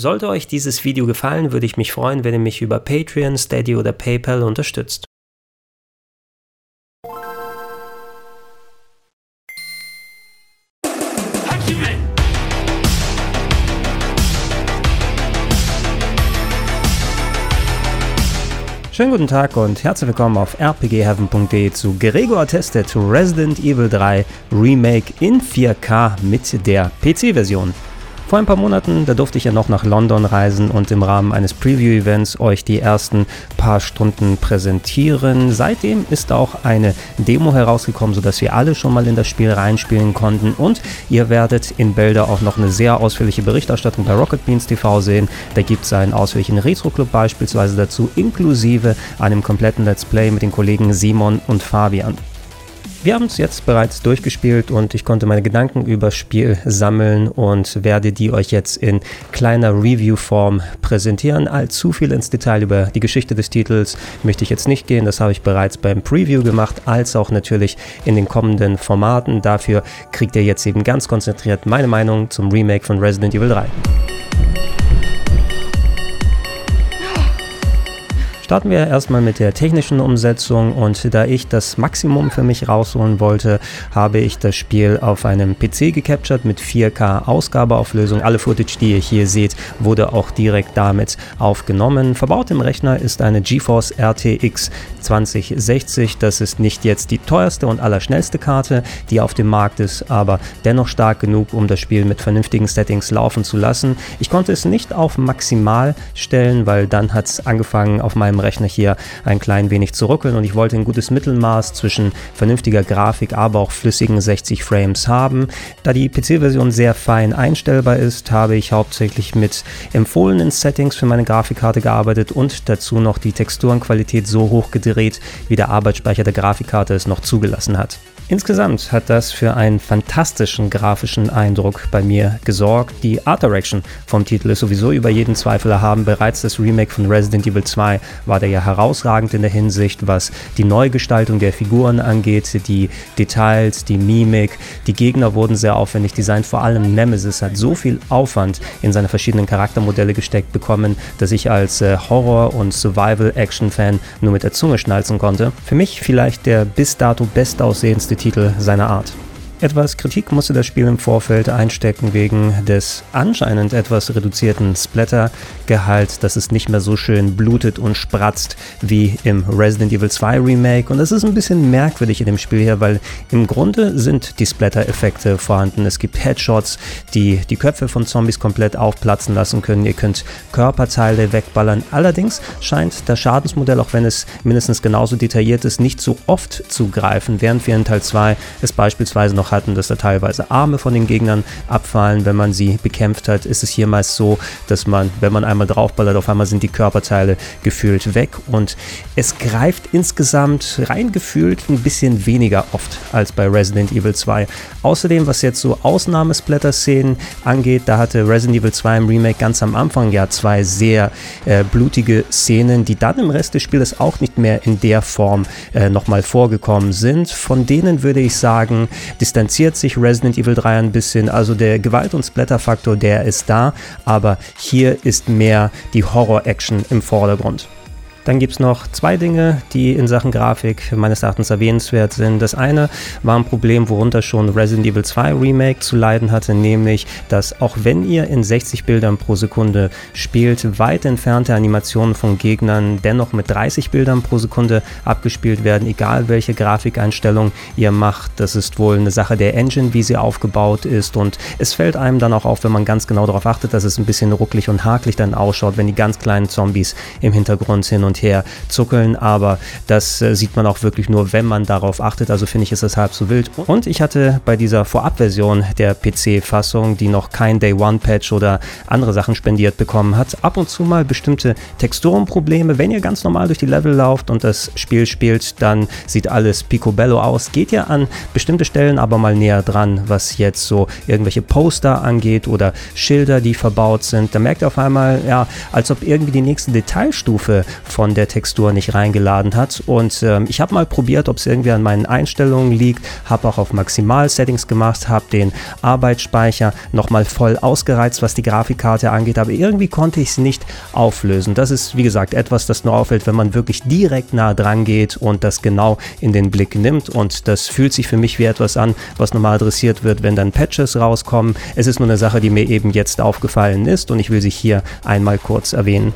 Sollte euch dieses Video gefallen, würde ich mich freuen, wenn ihr mich über Patreon, Steady oder PayPal unterstützt. Schönen guten Tag und herzlich willkommen auf rpgheaven.de zu Gregor testet Resident Evil 3 Remake in 4K mit der PC-Version. Vor ein paar Monaten, da durfte ich ja noch nach London reisen und im Rahmen eines Preview-Events euch die ersten paar Stunden präsentieren. Seitdem ist auch eine Demo herausgekommen, sodass wir alle schon mal in das Spiel reinspielen konnten und ihr werdet in Belder auch noch eine sehr ausführliche Berichterstattung bei Rocket Beans TV sehen. Da gibt es einen ausführlichen Retro-Club beispielsweise dazu, inklusive einem kompletten Let's Play mit den Kollegen Simon und Fabian. Wir haben es jetzt bereits durchgespielt und ich konnte meine Gedanken über das Spiel sammeln und werde die euch jetzt in kleiner Review-Form präsentieren. Allzu viel ins Detail über die Geschichte des Titels möchte ich jetzt nicht gehen. Das habe ich bereits beim Preview gemacht, als auch natürlich in den kommenden Formaten. Dafür kriegt ihr jetzt eben ganz konzentriert meine Meinung zum Remake von Resident Evil 3. Starten wir erstmal mit der technischen Umsetzung und da ich das Maximum für mich rausholen wollte, habe ich das Spiel auf einem PC gecaptured mit 4K Ausgabeauflösung. Alle Footage, die ihr hier seht, wurde auch direkt damit aufgenommen. Verbaut im Rechner ist eine GeForce RTX 2060. Das ist nicht jetzt die teuerste und allerschnellste Karte, die auf dem Markt ist, aber dennoch stark genug, um das Spiel mit vernünftigen Settings laufen zu lassen. Ich konnte es nicht auf maximal stellen, weil dann hat es angefangen auf meinem Rechner hier ein klein wenig zu ruckeln und ich wollte ein gutes Mittelmaß zwischen vernünftiger Grafik, aber auch flüssigen 60 Frames haben. Da die PC-Version sehr fein einstellbar ist, habe ich hauptsächlich mit empfohlenen Settings für meine Grafikkarte gearbeitet und dazu noch die Texturenqualität so hoch gedreht, wie der Arbeitsspeicher der Grafikkarte es noch zugelassen hat. Insgesamt hat das für einen fantastischen grafischen Eindruck bei mir gesorgt. Die Art Direction vom Titel ist sowieso über jeden Zweifel erhaben. Bereits das Remake von Resident Evil 2 war der ja herausragend in der Hinsicht, was die Neugestaltung der Figuren angeht, die Details, die Mimik. Die Gegner wurden sehr aufwendig designt. Vor allem Nemesis hat so viel Aufwand in seine verschiedenen Charaktermodelle gesteckt bekommen, dass ich als äh, Horror- und Survival-Action-Fan nur mit der Zunge schnalzen konnte. Für mich vielleicht der bis dato bestaussehendste Titel seiner Art. Etwas Kritik musste das Spiel im Vorfeld einstecken wegen des anscheinend etwas reduzierten Splatter-Gehalt, dass es nicht mehr so schön blutet und spratzt wie im Resident Evil 2 Remake. Und das ist ein bisschen merkwürdig in dem Spiel hier, weil im Grunde sind die Splatter-Effekte vorhanden. Es gibt Headshots, die die Köpfe von Zombies komplett aufplatzen lassen können. Ihr könnt Körperteile wegballern. Allerdings scheint das Schadensmodell, auch wenn es mindestens genauso detailliert ist, nicht so oft zu greifen, während wir in Teil 2 es beispielsweise noch hatten, dass da teilweise Arme von den Gegnern abfallen, wenn man sie bekämpft hat, ist es hier meist so, dass man, wenn man einmal draufballert, auf einmal sind die Körperteile gefühlt weg und es greift insgesamt rein gefühlt ein bisschen weniger oft als bei Resident Evil 2. Außerdem, was jetzt so Ausnahmesplatter-Szenen angeht, da hatte Resident Evil 2 im Remake ganz am Anfang ja zwei sehr äh, blutige Szenen, die dann im Rest des Spiels auch nicht mehr in der Form äh, nochmal vorgekommen sind. Von denen würde ich sagen, distanziert distanziert sich Resident Evil 3 ein bisschen. Also der Gewalt- und Splatter-Faktor, der ist da, aber hier ist mehr die Horror-Action im Vordergrund. Dann gibt es noch zwei Dinge, die in Sachen Grafik meines Erachtens erwähnenswert sind. Das eine war ein Problem, worunter schon Resident Evil 2 Remake zu leiden hatte, nämlich, dass auch wenn ihr in 60 Bildern pro Sekunde spielt, weit entfernte Animationen von Gegnern dennoch mit 30 Bildern pro Sekunde abgespielt werden, egal welche Grafikeinstellung ihr macht. Das ist wohl eine Sache der Engine, wie sie aufgebaut ist und es fällt einem dann auch auf, wenn man ganz genau darauf achtet, dass es ein bisschen rucklig und hakelig dann ausschaut, wenn die ganz kleinen Zombies im Hintergrund hin und her zuckeln, aber das äh, sieht man auch wirklich nur, wenn man darauf achtet. Also finde ich, ist das halb so wild. Und ich hatte bei dieser Vorabversion der PC-Fassung, die noch kein Day-One-Patch oder andere Sachen spendiert bekommen hat, ab und zu mal bestimmte Texturenprobleme. Wenn ihr ganz normal durch die Level lauft und das Spiel spielt, dann sieht alles picobello aus. Geht ja an bestimmte Stellen aber mal näher dran, was jetzt so irgendwelche Poster angeht oder Schilder, die verbaut sind. Da merkt ihr auf einmal, ja, als ob irgendwie die nächste Detailstufe von der Textur nicht reingeladen hat. Und ähm, ich habe mal probiert, ob es irgendwie an meinen Einstellungen liegt, habe auch auf Maximal-Settings gemacht, habe den Arbeitsspeicher nochmal voll ausgereizt, was die Grafikkarte angeht, aber irgendwie konnte ich es nicht auflösen. Das ist, wie gesagt, etwas, das nur auffällt, wenn man wirklich direkt nah dran geht und das genau in den Blick nimmt. Und das fühlt sich für mich wie etwas an, was normal adressiert wird, wenn dann Patches rauskommen. Es ist nur eine Sache, die mir eben jetzt aufgefallen ist und ich will sie hier einmal kurz erwähnen.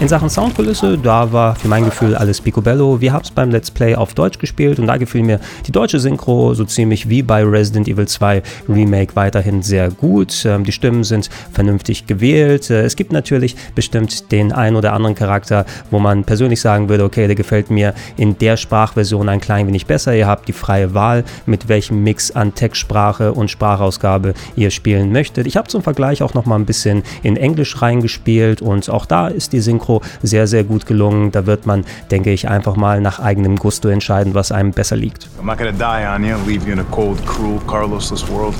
In Sachen Soundkulisse, da war für mein Gefühl alles picobello. Wir haben es beim Let's Play auf Deutsch gespielt und da gefiel mir die deutsche Synchro so ziemlich wie bei Resident Evil 2 Remake weiterhin sehr gut. Ähm, die Stimmen sind vernünftig gewählt. Äh, es gibt natürlich bestimmt den ein oder anderen Charakter, wo man persönlich sagen würde, okay, der gefällt mir in der Sprachversion ein klein wenig besser. Ihr habt die freie Wahl, mit welchem Mix an Textsprache und Sprachausgabe ihr spielen möchtet. Ich habe zum Vergleich auch noch mal ein bisschen in Englisch reingespielt und auch da ist die Synchro Intro sehr, sehr gut gelungen. Da wird man, denke ich, einfach mal nach eigenem Gusto entscheiden, was einem besser liegt. I'm not gonna die on you, leave you in a cold, cruel, Carlosless world.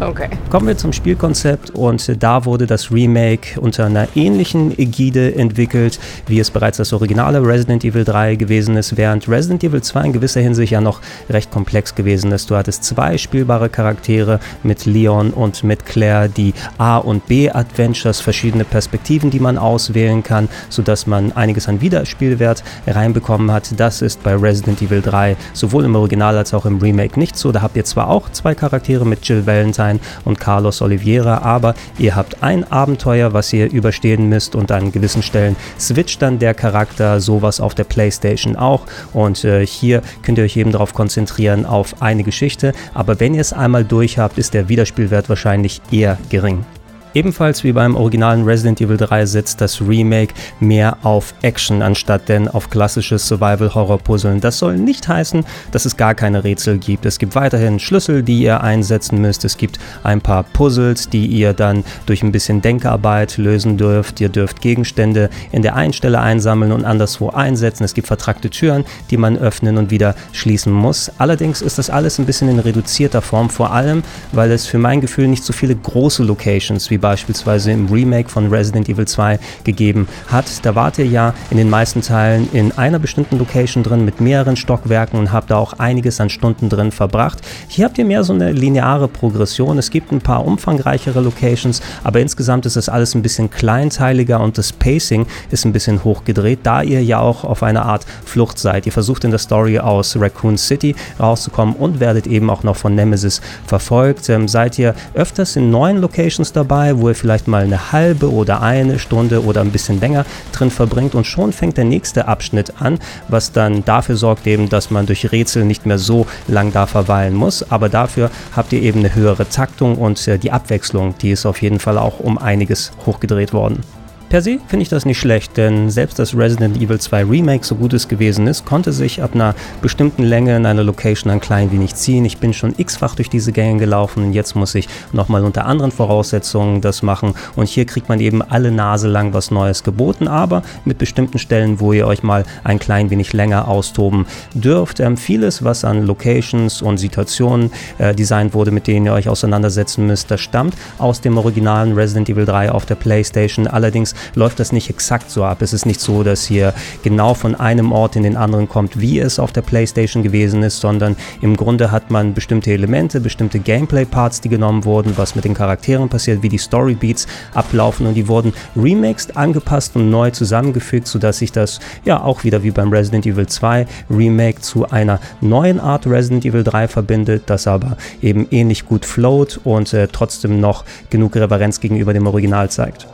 Okay. Kommen wir zum Spielkonzept und da wurde das Remake unter einer ähnlichen Ägide entwickelt, wie es bereits das originale Resident Evil 3 gewesen ist, während Resident Evil 2 in gewisser Hinsicht ja noch recht komplex gewesen ist. Du hattest zwei spielbare Charaktere mit Leon und mit Claire, die A- und B-Adventures, verschiedene Perspektiven, die man auswählen kann, sodass man einiges an Wiederspielwert reinbekommen hat. Das ist bei Resident Evil 3 sowohl im Original als auch im Remake nicht so. Da habt ihr zwar auch zwei Charaktere mit Jill Valentine, sein und Carlos Oliveira, aber ihr habt ein Abenteuer, was ihr überstehen müsst und an gewissen Stellen switcht dann der Charakter, sowas auf der Playstation auch. Und äh, hier könnt ihr euch eben darauf konzentrieren auf eine Geschichte, aber wenn ihr es einmal durch habt, ist der Wiederspielwert wahrscheinlich eher gering. Ebenfalls wie beim originalen Resident Evil 3 setzt das Remake mehr auf Action anstatt denn auf klassisches Survival-Horror-Puzzeln. Das soll nicht heißen, dass es gar keine Rätsel gibt. Es gibt weiterhin Schlüssel, die ihr einsetzen müsst. Es gibt ein paar Puzzles, die ihr dann durch ein bisschen Denkarbeit lösen dürft. Ihr dürft Gegenstände in der einen Stelle einsammeln und anderswo einsetzen. Es gibt vertrackte Türen, die man öffnen und wieder schließen muss. Allerdings ist das alles ein bisschen in reduzierter Form, vor allem, weil es für mein Gefühl nicht so viele große Locations wie beispielsweise im Remake von Resident Evil 2 gegeben hat. Da wart ihr ja in den meisten Teilen in einer bestimmten Location drin mit mehreren Stockwerken und habt da auch einiges an Stunden drin verbracht. Hier habt ihr mehr so eine lineare Progression. Es gibt ein paar umfangreichere Locations, aber insgesamt ist das alles ein bisschen kleinteiliger und das Pacing ist ein bisschen hochgedreht, da ihr ja auch auf einer Art Flucht seid. Ihr versucht in der Story aus Raccoon City rauszukommen und werdet eben auch noch von Nemesis verfolgt. Ähm, seid ihr öfters in neuen Locations dabei, dabei, wo ihr vielleicht mal eine halbe oder eine Stunde oder ein bisschen länger drin verbringt und schon fängt der nächste Abschnitt an, was dann dafür sorgt eben, dass man durch Rätsel nicht mehr so lang da verweilen muss, aber dafür habt ihr eben eine höhere Taktung und äh, die Abwechslung, die ist auf jeden Fall auch um einiges hochgedreht worden. Per se finde ich das nicht schlecht, denn selbst das Resident Evil 2 Remake, so gut es gewesen ist, konnte sich ab einer bestimmten Länge in einer Location ein klein wenig ziehen. Ich bin schon x-fach durch diese Gänge gelaufen und jetzt muss ich nochmal unter anderen Voraussetzungen das machen. Und hier kriegt man eben alle Nase lang was Neues geboten, aber mit bestimmten Stellen, wo ihr euch mal ein klein wenig länger austoben dürft. Ähm, vieles, was an Locations und Situationen äh, designt wurde, mit denen ihr euch auseinandersetzen müsst, das stammt aus dem originalen Resident Evil 3 auf der PlayStation. Allerdings läuft das nicht exakt so ab. Es ist nicht so, dass hier genau von einem Ort in den anderen kommt, wie es auf der PlayStation gewesen ist, sondern im Grunde hat man bestimmte Elemente, bestimmte Gameplay-Parts, die genommen wurden, was mit den Charakteren passiert, wie die Story-Beats ablaufen und die wurden remixed, angepasst und neu zusammengefügt, sodass sich das ja auch wieder wie beim Resident Evil 2 Remake zu einer neuen Art Resident Evil 3 verbindet, das aber eben ähnlich gut float und äh, trotzdem noch genug Reverenz gegenüber dem Original zeigt.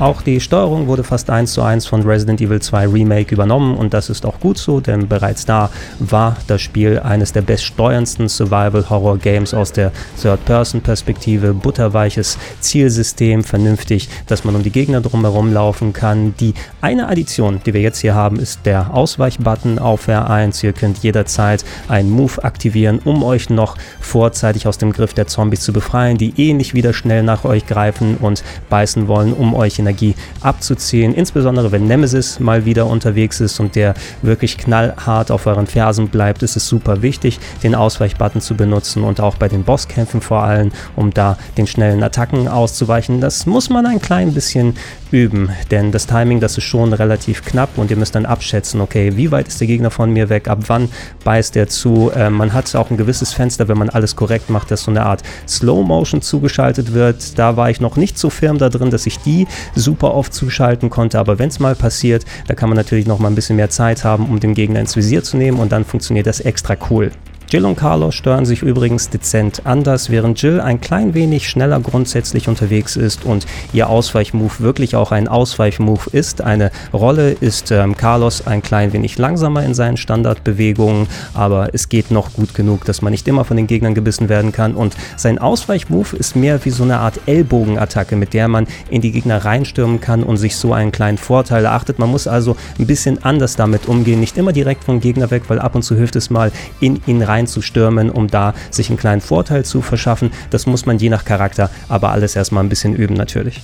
Auch die Steuerung wurde fast eins zu eins von Resident Evil 2 Remake übernommen und das ist auch gut so, denn bereits da war das Spiel eines der beststeuerndsten Survival-Horror-Games aus der Third-Person-Perspektive. Butterweiches Zielsystem, vernünftig, dass man um die Gegner drumherum laufen kann. Die eine Addition, die wir jetzt hier haben, ist der Ausweichbutton auf R1. Ihr könnt jederzeit einen Move aktivieren, um euch noch vorzeitig aus dem Griff der Zombies zu befreien, die eh nicht wieder schnell nach euch greifen und beißen wollen, um euch in Energie abzuziehen. Insbesondere wenn Nemesis mal wieder unterwegs ist und der wirklich knallhart auf euren Fersen bleibt, ist es super wichtig, den Ausweichbutton zu benutzen und auch bei den Bosskämpfen vor allem, um da den schnellen Attacken auszuweichen. Das muss man ein klein bisschen üben, denn das Timing, das ist schon relativ knapp und ihr müsst dann abschätzen, okay, wie weit ist der Gegner von mir weg, ab wann beißt er zu. Äh, man hat auch ein gewisses Fenster, wenn man alles korrekt macht, dass so eine Art Slow Motion zugeschaltet wird. Da war ich noch nicht so firm da drin, dass ich die super oft zuschalten konnte, aber wenn es mal passiert, da kann man natürlich noch mal ein bisschen mehr Zeit haben, um den Gegner ins Visier zu nehmen und dann funktioniert das extra cool. Jill und Carlos stören sich übrigens dezent anders, während Jill ein klein wenig schneller grundsätzlich unterwegs ist und ihr Ausweichmove wirklich auch ein Ausweichmove ist. Eine Rolle ist ähm, Carlos ein klein wenig langsamer in seinen Standardbewegungen, aber es geht noch gut genug, dass man nicht immer von den Gegnern gebissen werden kann und sein Ausweichmove ist mehr wie so eine Art Ellbogenattacke, mit der man in die Gegner reinstürmen kann und sich so einen kleinen Vorteil erachtet. Man muss also ein bisschen anders damit umgehen, nicht immer direkt vom Gegner weg, weil ab und zu hilft es mal in ihn rein reinzustürmen, um da sich einen kleinen Vorteil zu verschaffen. Das muss man je nach Charakter aber alles erstmal ein bisschen üben natürlich.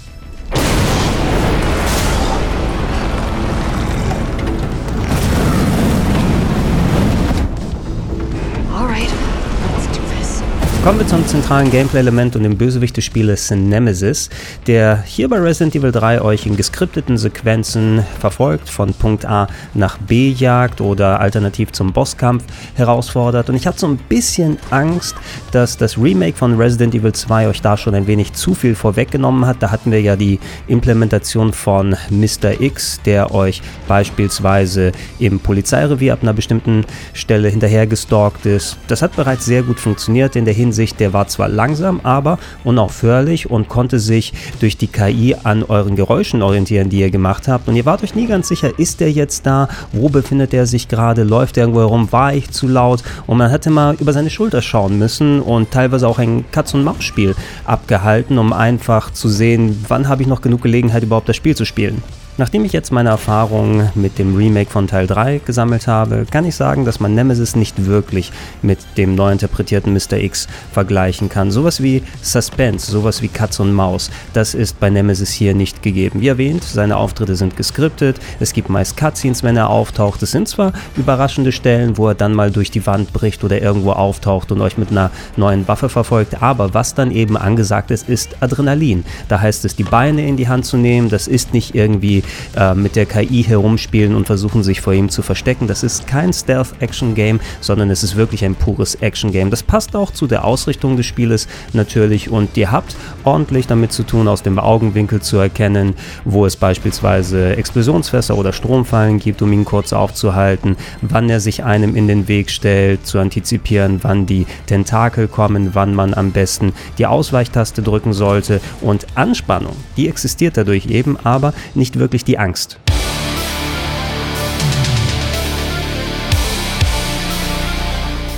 Kommen wir zum zentralen Gameplay-Element und dem Bösewicht des Spieles Nemesis, der hier bei Resident Evil 3 euch in geskripteten Sequenzen verfolgt, von Punkt A nach B jagt oder alternativ zum Bosskampf herausfordert. Und ich hatte so ein bisschen Angst, dass das Remake von Resident Evil 2 euch da schon ein wenig zu viel vorweggenommen hat. Da hatten wir ja die Implementation von Mr. X, der euch beispielsweise im Polizeirevier ab einer bestimmten Stelle hinterhergestalkt ist. Das hat bereits sehr gut funktioniert in der Hinsicht, Hinsicht, der war zwar langsam, aber unaufhörlich und konnte sich durch die KI an euren Geräuschen orientieren, die ihr gemacht habt. Und ihr wart euch nie ganz sicher, ist der jetzt da? Wo befindet er sich gerade? Läuft er irgendwo herum? War ich zu laut? Und man hatte mal über seine Schulter schauen müssen und teilweise auch ein Katz-und-Maus-Spiel abgehalten, um einfach zu sehen, wann habe ich noch genug Gelegenheit, überhaupt das Spiel zu spielen. Nachdem ich jetzt meine Erfahrungen mit dem Remake von Teil 3 gesammelt habe, kann ich sagen, dass man Nemesis nicht wirklich mit dem neu interpretierten Mr. X vergleichen kann. Sowas wie Suspense, sowas wie Katz und Maus, das ist bei Nemesis hier nicht gegeben. Wie erwähnt, seine Auftritte sind geskriptet, es gibt meist Cutscenes, wenn er auftaucht. Es sind zwar überraschende Stellen, wo er dann mal durch die Wand bricht oder irgendwo auftaucht und euch mit einer neuen Waffe verfolgt, aber was dann eben angesagt ist, ist Adrenalin. Da heißt es, die Beine in die Hand zu nehmen, das ist nicht irgendwie äh, mit der KI herumspielen und versuchen sich vor ihm zu verstecken. Das ist kein Stealth-Action-Game, sondern es ist wirklich ein pures Action-Game. Das passt auch zu der Ausrichtung des Spieles natürlich und ihr habt ordentlich damit zu tun, aus dem Augenwinkel zu erkennen, wo es beispielsweise Explosionsfässer oder Stromfallen gibt, um ihn kurz aufzuhalten, wann er sich einem in den Weg stellt, zu antizipieren, wann die Tentakel kommen, wann man am besten die Ausweichtaste drücken sollte und Anspannung, die existiert dadurch eben, aber nicht wirklich wirklich die Angst.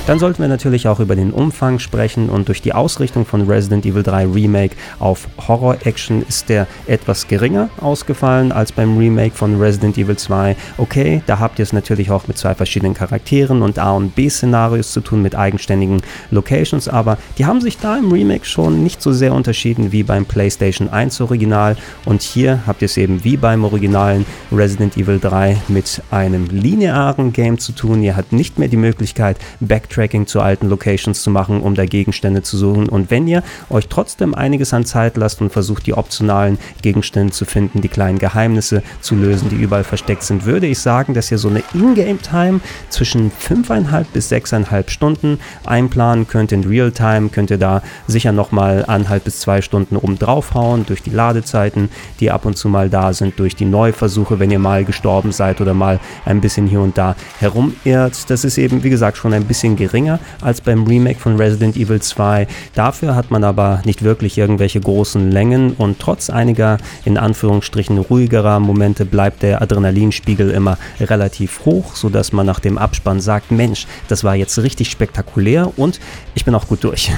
Dann sollten wir natürlich auch über den Umfang sprechen und durch die Ausrichtung von Resident Evil 3 Remake auf Horror-Action ist der etwas geringer ausgefallen als beim Remake von Resident Evil 2. Okay, da habt ihr es natürlich auch mit zwei verschiedenen Charakteren und A- und B-Szenarios zu tun mit eigenständigen Locations, aber die haben sich da im Remake schon nicht so sehr unterschieden wie beim PlayStation 1 Original und hier habt ihr es eben wie beim originalen Resident Evil 3 mit einem linearen Game zu tun. Ihr habt nicht mehr die Möglichkeit, Back Backtracking zu alten Locations zu machen, um da Gegenstände zu suchen. Und wenn ihr euch trotzdem einiges an Zeit lasst und versucht, die optionalen Gegenstände zu finden, die kleinen Geheimnisse zu lösen, die überall versteckt sind, würde ich sagen, dass ihr so eine Ingame-Time zwischen 5,5 bis 6,5 Stunden einplanen könnt. In Realtime könnt ihr da sicher nochmal 1,5 bis 2 Stunden oben draufhauen durch die Ladezeiten, die ab und zu mal da sind, durch die Neuversuche, wenn ihr mal gestorben seid oder mal ein bisschen hier und da herumirrt. Das ist eben, wie gesagt, schon ein bisschen geringer als beim Remake von Resident Evil 2. Dafür hat man aber nicht wirklich irgendwelche großen Längen und trotz einiger in Anführungsstrichen ruhigerer Momente bleibt der Adrenalinspiegel immer relativ hoch, sodass man nach dem Abspann sagt, Mensch, das war jetzt richtig spektakulär und ich bin auch gut durch.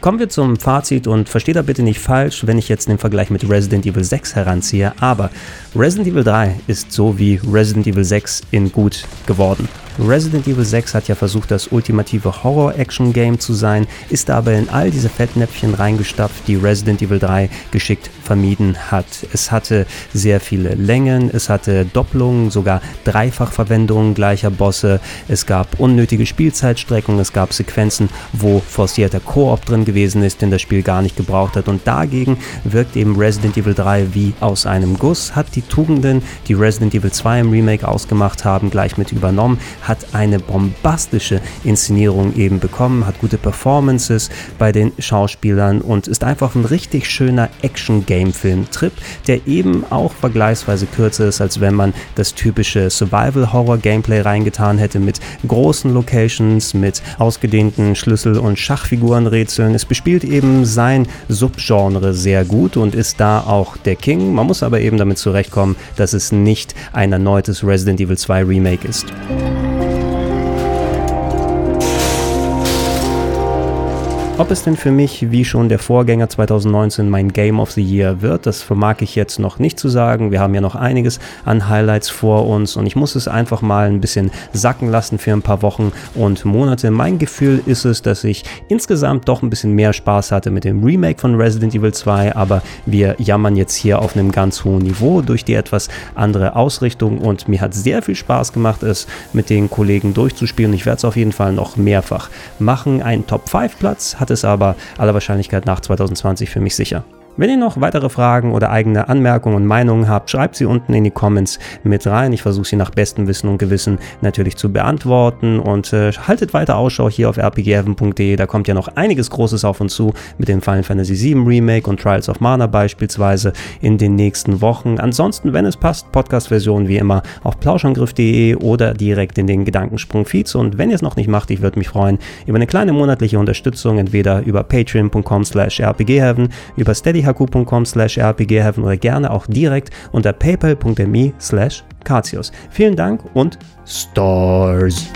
Kommen wir zum Fazit und versteht da bitte nicht falsch, wenn ich jetzt den Vergleich mit Resident Evil 6 heranziehe, aber Resident Evil 3 ist so wie Resident Evil 6 in gut geworden. Resident Evil 6 hat ja versucht, das ultimative Horror-Action-Game zu sein, ist aber in all diese Fettnäpfchen reingestapft, die Resident Evil 3 geschickt vermieden hat. Es hatte sehr viele Längen, es hatte Doppelungen, sogar Dreifachverwendungen gleicher Bosse, es gab unnötige Spielzeitstreckungen, es gab Sequenzen, wo forcierter Koop drin gewesen ist, den das Spiel gar nicht gebraucht hat und dagegen wirkt eben Resident Evil 3 wie aus einem Guss, hat die Tugenden, die Resident Evil 2 im Remake ausgemacht haben, gleich mit übernommen, hat eine bombastische Inszenierung eben bekommen, hat gute Performances bei den Schauspielern und ist einfach ein richtig schöner Action-Game-Film-Trip, der eben auch vergleichsweise kürzer ist, als wenn man das typische Survival-Horror-Gameplay reingetan hätte mit großen Locations, mit ausgedehnten Schlüssel- und Schachfigurenrätseln. Es bespielt eben sein Subgenre sehr gut und ist da auch der King. Man muss aber eben damit zurechtkommen, dass es nicht ein erneutes Resident Evil 2 Remake ist. Ob es denn für mich, wie schon der Vorgänger 2019, mein Game of the Year wird, das vermag ich jetzt noch nicht zu sagen. Wir haben ja noch einiges an Highlights vor uns und ich muss es einfach mal ein bisschen sacken lassen für ein paar Wochen und Monate. Mein Gefühl ist es, dass ich insgesamt doch ein bisschen mehr Spaß hatte mit dem Remake von Resident Evil 2, aber wir jammern jetzt hier auf einem ganz hohen Niveau durch die etwas andere Ausrichtung und mir hat sehr viel Spaß gemacht, es mit den Kollegen durchzuspielen. Ich werde es auf jeden Fall noch mehrfach machen. Ein Top 5 Platz hat hat es aber aller Wahrscheinlichkeit nach 2020 für mich sicher. Wenn ihr noch weitere Fragen oder eigene Anmerkungen und Meinungen habt, schreibt sie unten in die Comments mit rein. Ich versuche sie nach bestem Wissen und Gewissen natürlich zu beantworten und äh, haltet weiter Ausschau hier auf rpgheaven.de. Da kommt ja noch einiges Großes auf uns zu mit dem Final Fantasy VII Remake und Trials of Mana beispielsweise in den nächsten Wochen. Ansonsten, wenn es passt, Podcast-Version wie immer auf plauschangriff.de oder direkt in den Gedankensprung-Feeds. Und wenn ihr es noch nicht macht, ich würde mich freuen über eine kleine monatliche Unterstützung, entweder über patreon.com slash rpgheaven, über steady steadyhq.com slash rpgheaven oder gerne auch direkt unter paypal.me slash Vielen Dank und Stars!